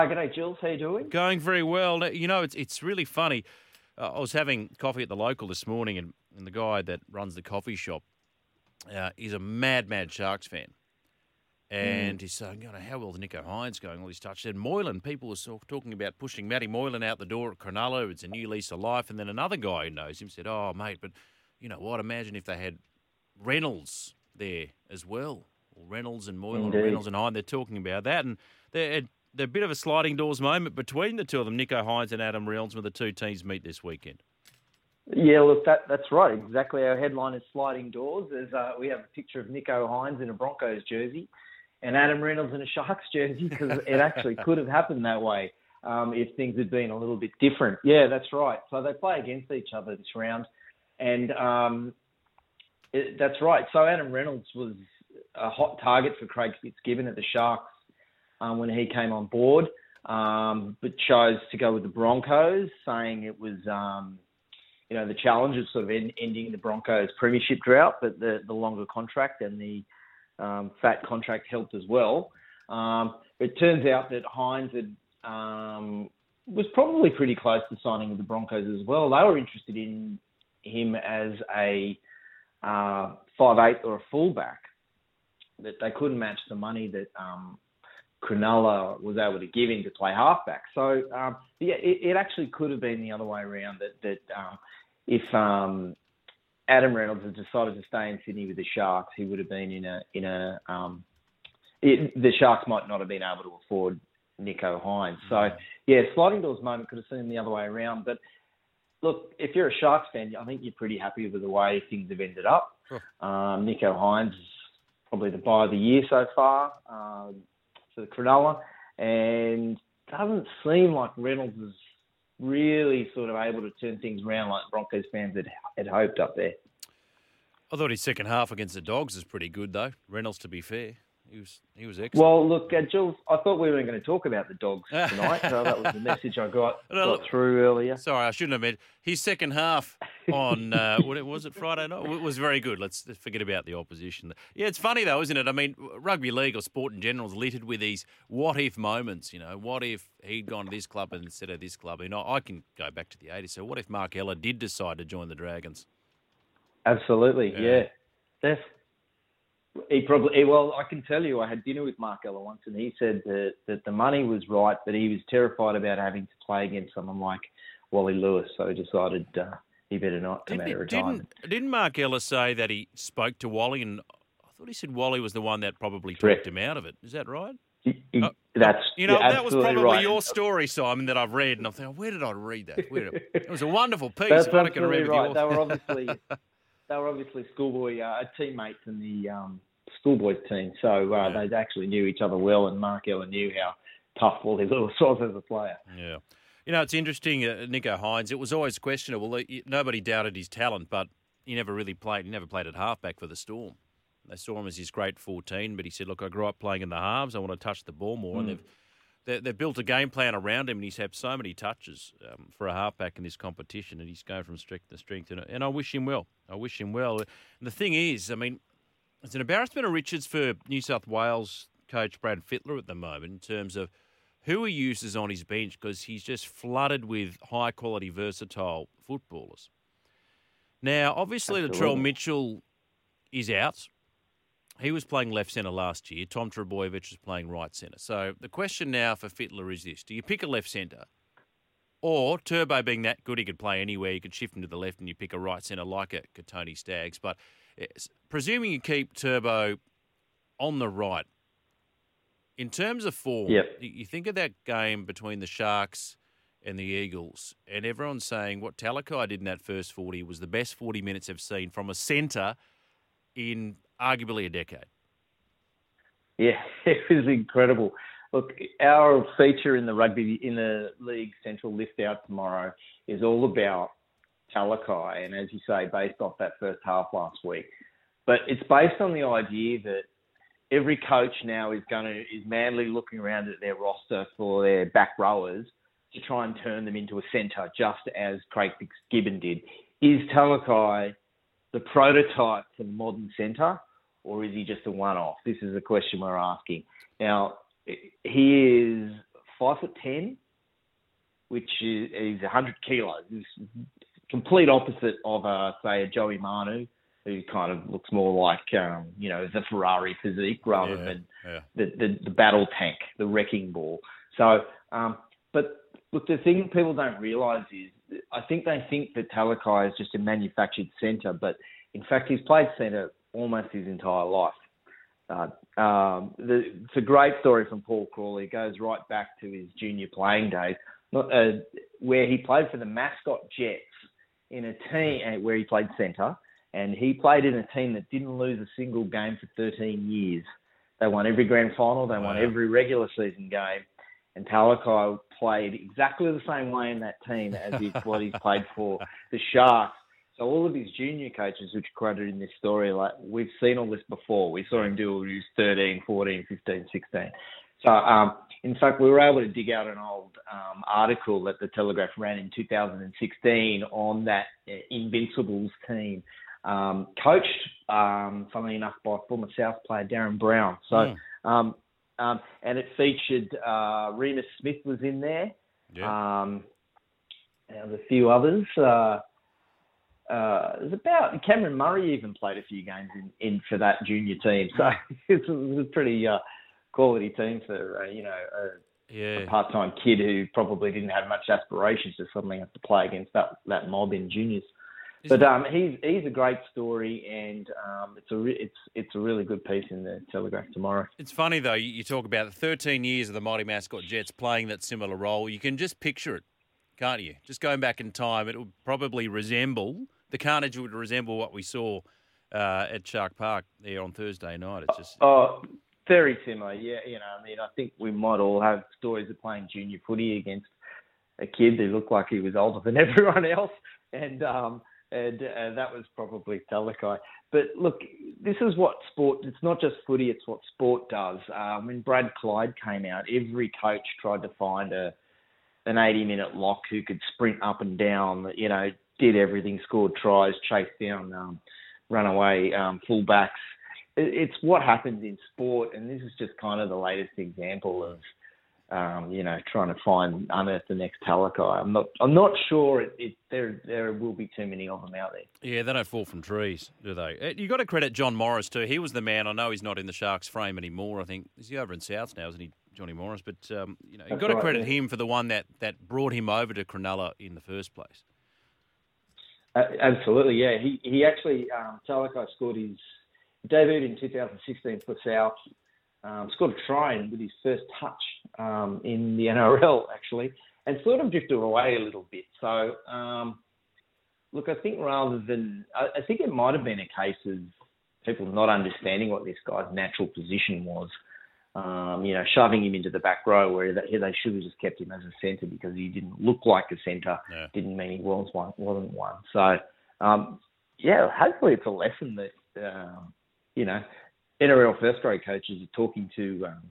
Hi, g'day, Jules. How you doing? Going very well. You know, it's it's really funny. Uh, I was having coffee at the local this morning, and, and the guy that runs the coffee shop, uh, he's a mad, mad Sharks fan. And mm. he's saying, you know, how well the Nicho Hynes going? All these touches. And Moylan, people were talking about pushing Matty Moylan out the door at Cronulla. It's a new lease of life. And then another guy who knows him said, oh, mate, but you know what? Imagine if they had Reynolds there as well. Or Reynolds and Moylan, or Reynolds and Hynes. They're talking about that. And they're a bit of a sliding doors moment between the two of them, Nicho Hynes and Adam Reynolds, when the two teams meet this weekend. Yeah, look, that that's right. Exactly. Our headline is sliding doors. As uh, we have a picture of Nicho Hynes in a Broncos jersey and Adam Reynolds in a Sharks jersey because it actually could have happened that way um, if things had been a little bit different. Yeah, that's right. So they play against each other this round, and um, it, that's right. So Adam Reynolds was a hot target for Craig Fitzgibbon at the Sharks um, when he came on board, um, but chose to go with the Broncos, saying it was, um, you know, the challenge of sort of end, ending the Broncos' premiership drought, but the, the longer contract and the um, fat contract helped as well. Um, it turns out that Hynes had, um, was probably pretty close to signing with the Broncos as well. They were interested in him as a uh, five eight or a fullback. That they couldn't match the money that um, Cronulla was able to give him to play halfback. So um, yeah, it, it, actually could have been the other way around. That that um, if um, Adam Reynolds had decided to stay in Sydney with the Sharks, he would have been in a in a um, it, the Sharks might not have been able to afford Nicho Hynes. So mm. yeah, sliding doors moment could have seen the other way around. But look, if you're a Sharks fan, I think you're pretty happy with the way things have ended up. Sure. Um, Nicho Hynes is probably the buy of the year so far. Um, for the Cronulla, and doesn't seem like Reynolds is really sort of able to turn things around like Broncos fans had, had hoped up there. I thought his second half against the Dogs was pretty good, though. Reynolds, to be fair. He was he was excellent. Well, look, uh, Jules, I thought we weren't going to talk about the dogs tonight, so that was the message I got, got through earlier. Sorry, I shouldn't have meant his second half on uh, what was it Friday night it was very good. Let's forget about the opposition. Yeah, it's funny though, isn't it? I mean, rugby league or sport in general is littered with these what if moments. You know, what if he'd gone to this club instead of this club? You know, I can go back to the '80s. So what if Mark Ella did decide to join the Dragons? Absolutely, yeah. yeah. He probably well, I can tell you, I had dinner with Mark Ella once, and he said that that the money was right, but he was terrified about having to play against someone like Wally Lewis, so he decided uh, he better not come didn't, out of retirement. Didn't, didn't Mark Ella say that he spoke to Wally, and I thought he said Wally was the one that probably Correct. talked him out of it. Is that right? He, he, uh, that's you know that was probably right. your story, Simon, that I've read, and I'm thinking, where did I read that? Where, it was a wonderful piece. That's absolutely right. They were obviously they were obviously schoolboy uh, teammates in the um, schoolboys team, so uh, yeah. they actually knew each other well, and Mark Ella knew how tough Wally Lewis was as a player. Yeah. You know, it's interesting, uh, Nicho Hynes. It was always questionable. Nobody doubted his talent, but he never really played. He never played at halfback for the Storm. They saw him as his great 14, but he said, "Look, I grew up playing in the halves. I want to touch the ball more." Mm. And hmm. they've they, have built a game plan around him, and he's had so many touches um, for a halfback in this competition, and he's going from strength to strength. And, and I wish him well. I wish him well. And the thing is, I mean, it's an embarrassment of riches for New South Wales coach Brad Fittler at the moment in terms of who he uses on his bench because he's just flooded with high quality, versatile footballers. Now, obviously, Latrell Mitchell is out. He was playing left centre last year. Tom Trbojevic is playing right centre. So the question now for Fittler is this: Do you pick a left centre, or Turbo being that good, he could play anywhere. You could shift him to the left, and you pick a right centre like a Kotoni Staggs. But eh, presuming you keep Turbo on the right, in terms of form, yep. you think of that game between the Sharks and the Eagles, and everyone's saying what Talakai did in that first 40 was the best 40 minutes I've seen from a centre in arguably a decade. Yeah, it was incredible. look, our feature in the rugby in the league central lift out tomorrow is all about Talakai, and as you say, based off that first half last week. But it's based on the idea that every coach now is going to is manly looking around at their roster for their back rowers to try and turn them into a centre, just as Craig Fitzgibbon did. Is Talakai the prototype for the modern centre, or is he just a one-off? This is the question we're asking. Now, he is five foot ten, which is, is 100 kilos. He's complete opposite of, uh, say, a Joey Manu, who kind of looks more like, um, you know, the Ferrari physique rather Yeah, than yeah. the, the, the battle tank, the wrecking ball. So, um, but look, the thing people don't realise is, I think they think that Talakai is just a manufactured centre, but in fact, he's played centre almost his entire life. Uh, um, the, it's a great story from Paul Crawley. It goes right back to his junior playing days, not, uh, where he played for the mascot Jets in a team uh, where he played centre, and he played in a team that didn't lose a single game for 13 years. They won every grand final, they won every regular season game, and Talakai played exactly the same way in that team as he, what he's played for the Sharks. So all of his junior coaches, which are quoted in this story, like we've seen all this before. We saw him do it when he was 13, 14, 15, 16. So, um, in fact, we were able to dig out an old um, article that the Telegraph ran in 2016 on that uh, Invincibles team, um, coached, um, funnily enough, by former South player Darren Brown. So, Mm. um, um, and it featured uh, Reimis Smith was in there. Yeah. Um, and a few others. Uh, uh, was about Cameron Murray even played a few games in, in for that junior team, so it was a pretty uh, quality team for uh, you know a, yeah. a part-time kid who probably didn't have much aspirations to suddenly have to play against that that mob in juniors. Isn't But um, he's he's a great story, and um, it's a re- it's it's a really good piece in the Telegraph tomorrow. It's funny though. You, you talk about the 13 years of the mighty mascot Jets playing that similar role. You can just picture it, can't you? Just going back in time, it would probably resemble the carnage would resemble what we saw uh, at Shark Park there on Thursday night. It's just Oh, very similar. Yeah, you know, I mean, I think we might all have stories of playing junior footy against a kid who looked like he was older than everyone else, and um, and uh, that was probably Talakai. But look, this is what sport. It's not just footy; it's what sport does. Um, when Brad Clyde came out, every coach tried to find a an 80 minute lock who could sprint up and down, you know, did everything, scored tries, chased down um, runaway um, fullbacks. It, it's what happens in sport, and this is just kind of the latest example of, um, you know, trying to find unearth the next Talakai. I'm not, I'm not sure it, it, there there will be too many of them out there. yeah, they don't fall from trees, do they? Uh, You got to credit John Morris too. He was the man. I know he's not in the Sharks frame anymore. I think is he over in Souths now, isn't he, Johnny Morris? But um, you know, you've got to right, credit yeah. him for the one that that brought him over to Cronulla in the first place. Uh, absolutely, yeah. He he actually um, Talakai scored his debut in 2016 for South. Um, scored a try with his first touch um, in the NRL actually, and sort of drifted away a little bit. So um, look, I think rather than I, I think it might have been a case of people not understanding what this guy's natural position was. Um, you know, shoving him into the back row where they, they should have just kept him as a centre because he didn't look like a centre Yeah. didn't mean he was one, wasn't one. So, um, yeah, hopefully it's a lesson that, um, you know, NRL first grade coaches are talking to um,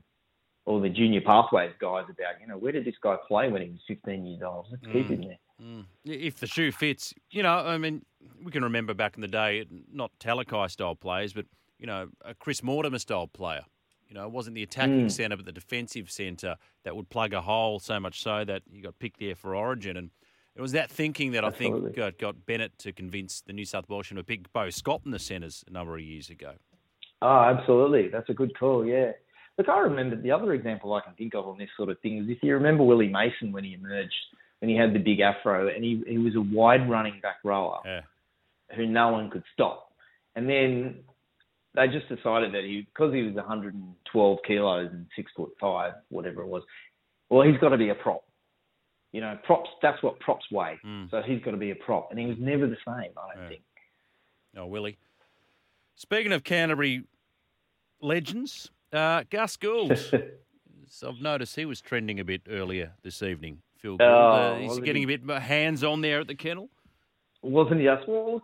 all the junior pathways guys about, you know, where did this guy play when he was 15 years old? Let's keep him there. Mm. If the shoe fits, you know, I mean, we can remember back in the day, not Talakai style players, but, you know, a Chris Mortimer style player. You know, it wasn't the attacking Mm. centre, but the defensive centre that would plug a hole so much so that he got picked there for Origin. And it was that thinking that I think got, got Bennett to convince the New South team to pick Beau Scott in the centres a number of years ago. Oh, absolutely. That's a good call, yeah. Look, I remember the other example I can think of on this sort of thing is if you remember Willie Mason when he emerged, when he had the big afro, and he, he was a wide running back rower. Yeah. who no one could stop. And then they just decided that he, because he was 112 kilos and six foot five, whatever it was, well, he's got to be a prop. You know, props. That's what props weigh. Mm. So he's got to be a prop, and he was never the same. I don't Yeah. think. Oh, Willie. Speaking of Canterbury legends, uh, Gus Gould. so I've noticed he was trending a bit earlier this evening. Phil Gould. Oh, uh, he's getting he? a bit hands on there at the kennel. wasn't he? Well,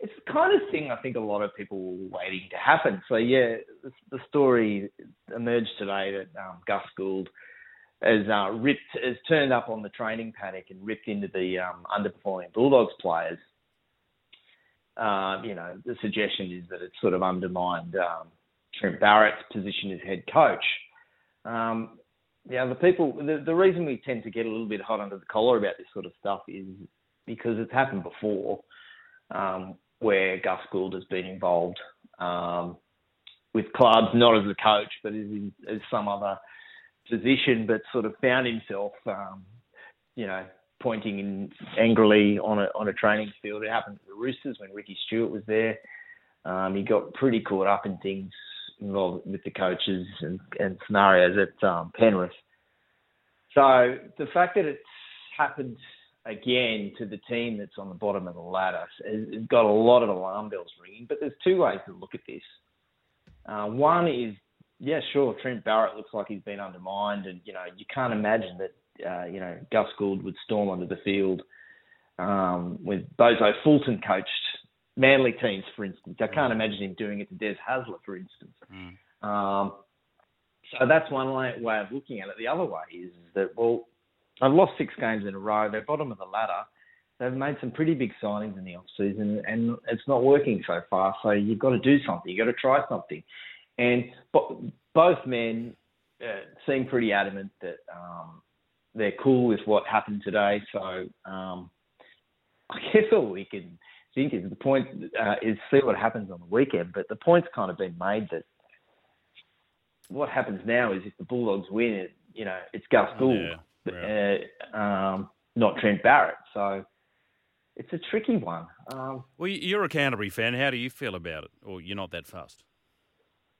it's the kind of thing I think a lot of people were waiting to happen. So yeah, the, story emerged today that um, Gus Gould has uh, ripped, has turned up on the training paddock and ripped into the um, underperforming Bulldogs players. Um, you know, the suggestion is that it's sort of undermined um, Trent Barrett's position as head coach. Um, yeah, the people, the, the reason we tend to get a little bit hot under the collar about this sort of stuff is because it's happened before, um, where Gus Gould has been involved um, with clubs, not as a coach, but as, as some other position, but sort of found himself, um, you know, pointing in angrily on a on a training field. It happened to the Roosters when Ricky Stewart was there. Um, he got pretty caught up in things involved with the coaches and, and scenarios at um, Penrith. So the fact that it's happened again to the team that's on the bottom of the ladder has has got a lot of alarm bells ringing. But there's two ways to look at this. Uh, one is, yeah, sure, Trent Barrett looks like he's been undermined, and you know you can't imagine that uh, you know Gus Gould would storm onto the field um, with Bozo Fulton coached Manly teams, for instance. I can't imagine him doing it to Des Hasler, for instance. Um, so that's one way of looking at it. The other way is that, well, I've lost six games in a row. They're bottom of the ladder. They've made some pretty big signings in the off season, and it's not working so far. So you've got to do something. You've got to try something. And bo- both men uh, seem pretty adamant that um, they're cool with what happened today. So um, I guess all we can think is the point uh, is see what happens on the weekend. But the point's kind of been made that what happens now is if the Bulldogs win, it, you know, it's Gus Gould, Yeah, uh, um, not Trent Barrett. So it's a tricky one. Um, Well, you- you're a Canterbury fan. How do you feel about it? Or you're not that fast?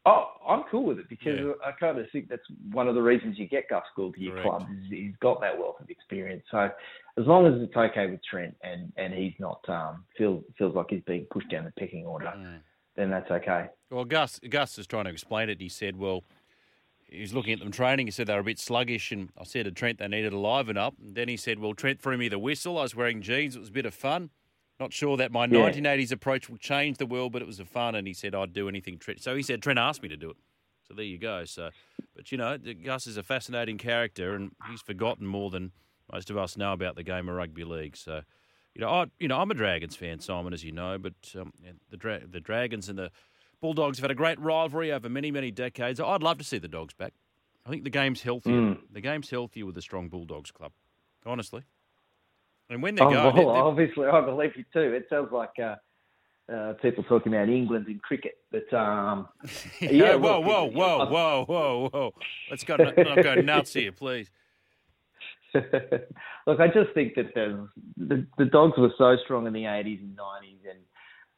oh, I'm cool with it because Yeah. I kind of think that's one of the reasons you get Gus Gould to your Correct. club. Is he's got that wealth of experience. So as long as it's okay with Trent and, and he's not um, feels feels like he's being pushed down the pecking order, Mm. then that's okay. Well, Gus Gus is trying to explain it. He said, well, he was looking at them training. He said they were a bit sluggish, and I said to Trent they needed to liven up. And then he said, well, Trent threw me the whistle. I was wearing jeans. It was a bit of fun. Not sure that my Yeah. 1980s approach will change the world, but it was a fun. And he said I'd do anything. Trent. So he said Trent asked me to do it. So there you go. So, but you know, Gus is a fascinating character, and he's forgotten more than most of us know about the game of rugby league. So, you know, I, you know, I'm a Dragons fan, Simon, as you know, but um, yeah, the Dra- the Dragons and the Bulldogs have had a great rivalry over many, many decades. I'd love to see the Dogs back. I think the game's healthier. Mm. The game's healthier with a strong Bulldogs club, honestly. And when they Oh, go, well, they- they- obviously, I believe you too. It sounds like uh, uh, people talking about England in cricket, but um, yeah, whoa, look, whoa, whoa, I- whoa, whoa, whoa. Let's go, not go nuts here, please. Look, I just think that there's, the the dogs were so strong in the 80s and 90s, and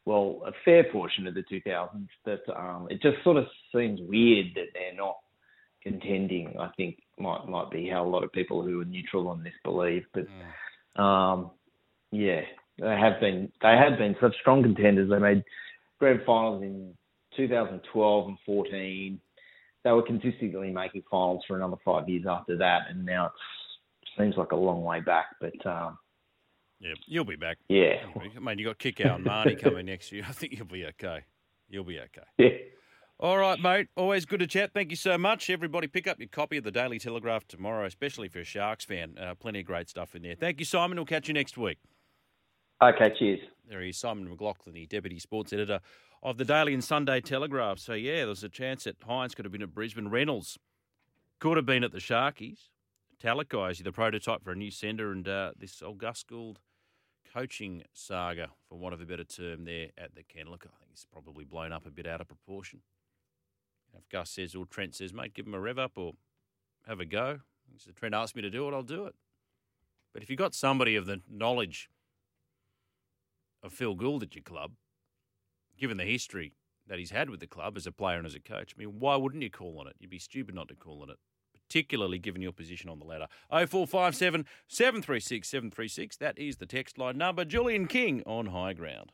well, a fair portion of the 2000s that um, it just sort of seems weird that they're not contending. I think might might be how a lot of people who are neutral on this believe, but um, yeah, they have been they have been such strong contenders. They made grand finals in 2012 and 14. They were consistently making finals for another five years after that, and now it seems like a long way back. But um, Yeah, you'll be back. yeah, I mean, you got Kikau and Mahoney coming next year. I think you'll be okay. You'll be okay. yeah. All right, mate. Always good to chat. Thank you so much. Everybody, pick up your copy of the Daily Telegraph tomorrow, especially if you're a Sharks fan. Uh, plenty of great stuff in there. Thank you, Simon. We'll catch you next week. Okay, cheers. There he is, Simon McLaughlin, the Deputy Sports Editor of the Daily and Sunday Telegraph. So, yeah, there's a chance that Hynes could have been at Brisbane. Reynolds could have been at the Sharkies. Talakai is the prototype for a new sender, and uh, this old Gus Gould coaching saga, for want of a better term, there at the. Look, I think it's probably blown up a bit out of proportion. If Gus says or Trent says, mate, give him a rev up or have a go. Said, Trent asked me to do it, I'll do it. But if you've got somebody of the knowledge of Phil Gould at your club, given the history that he's had with the club as a player and as a coach, I mean, why wouldn't you call on it? You'd be stupid not to call on it, particularly given your position on the ladder. 0457 736 736. That is the text line number. Julian King on high ground.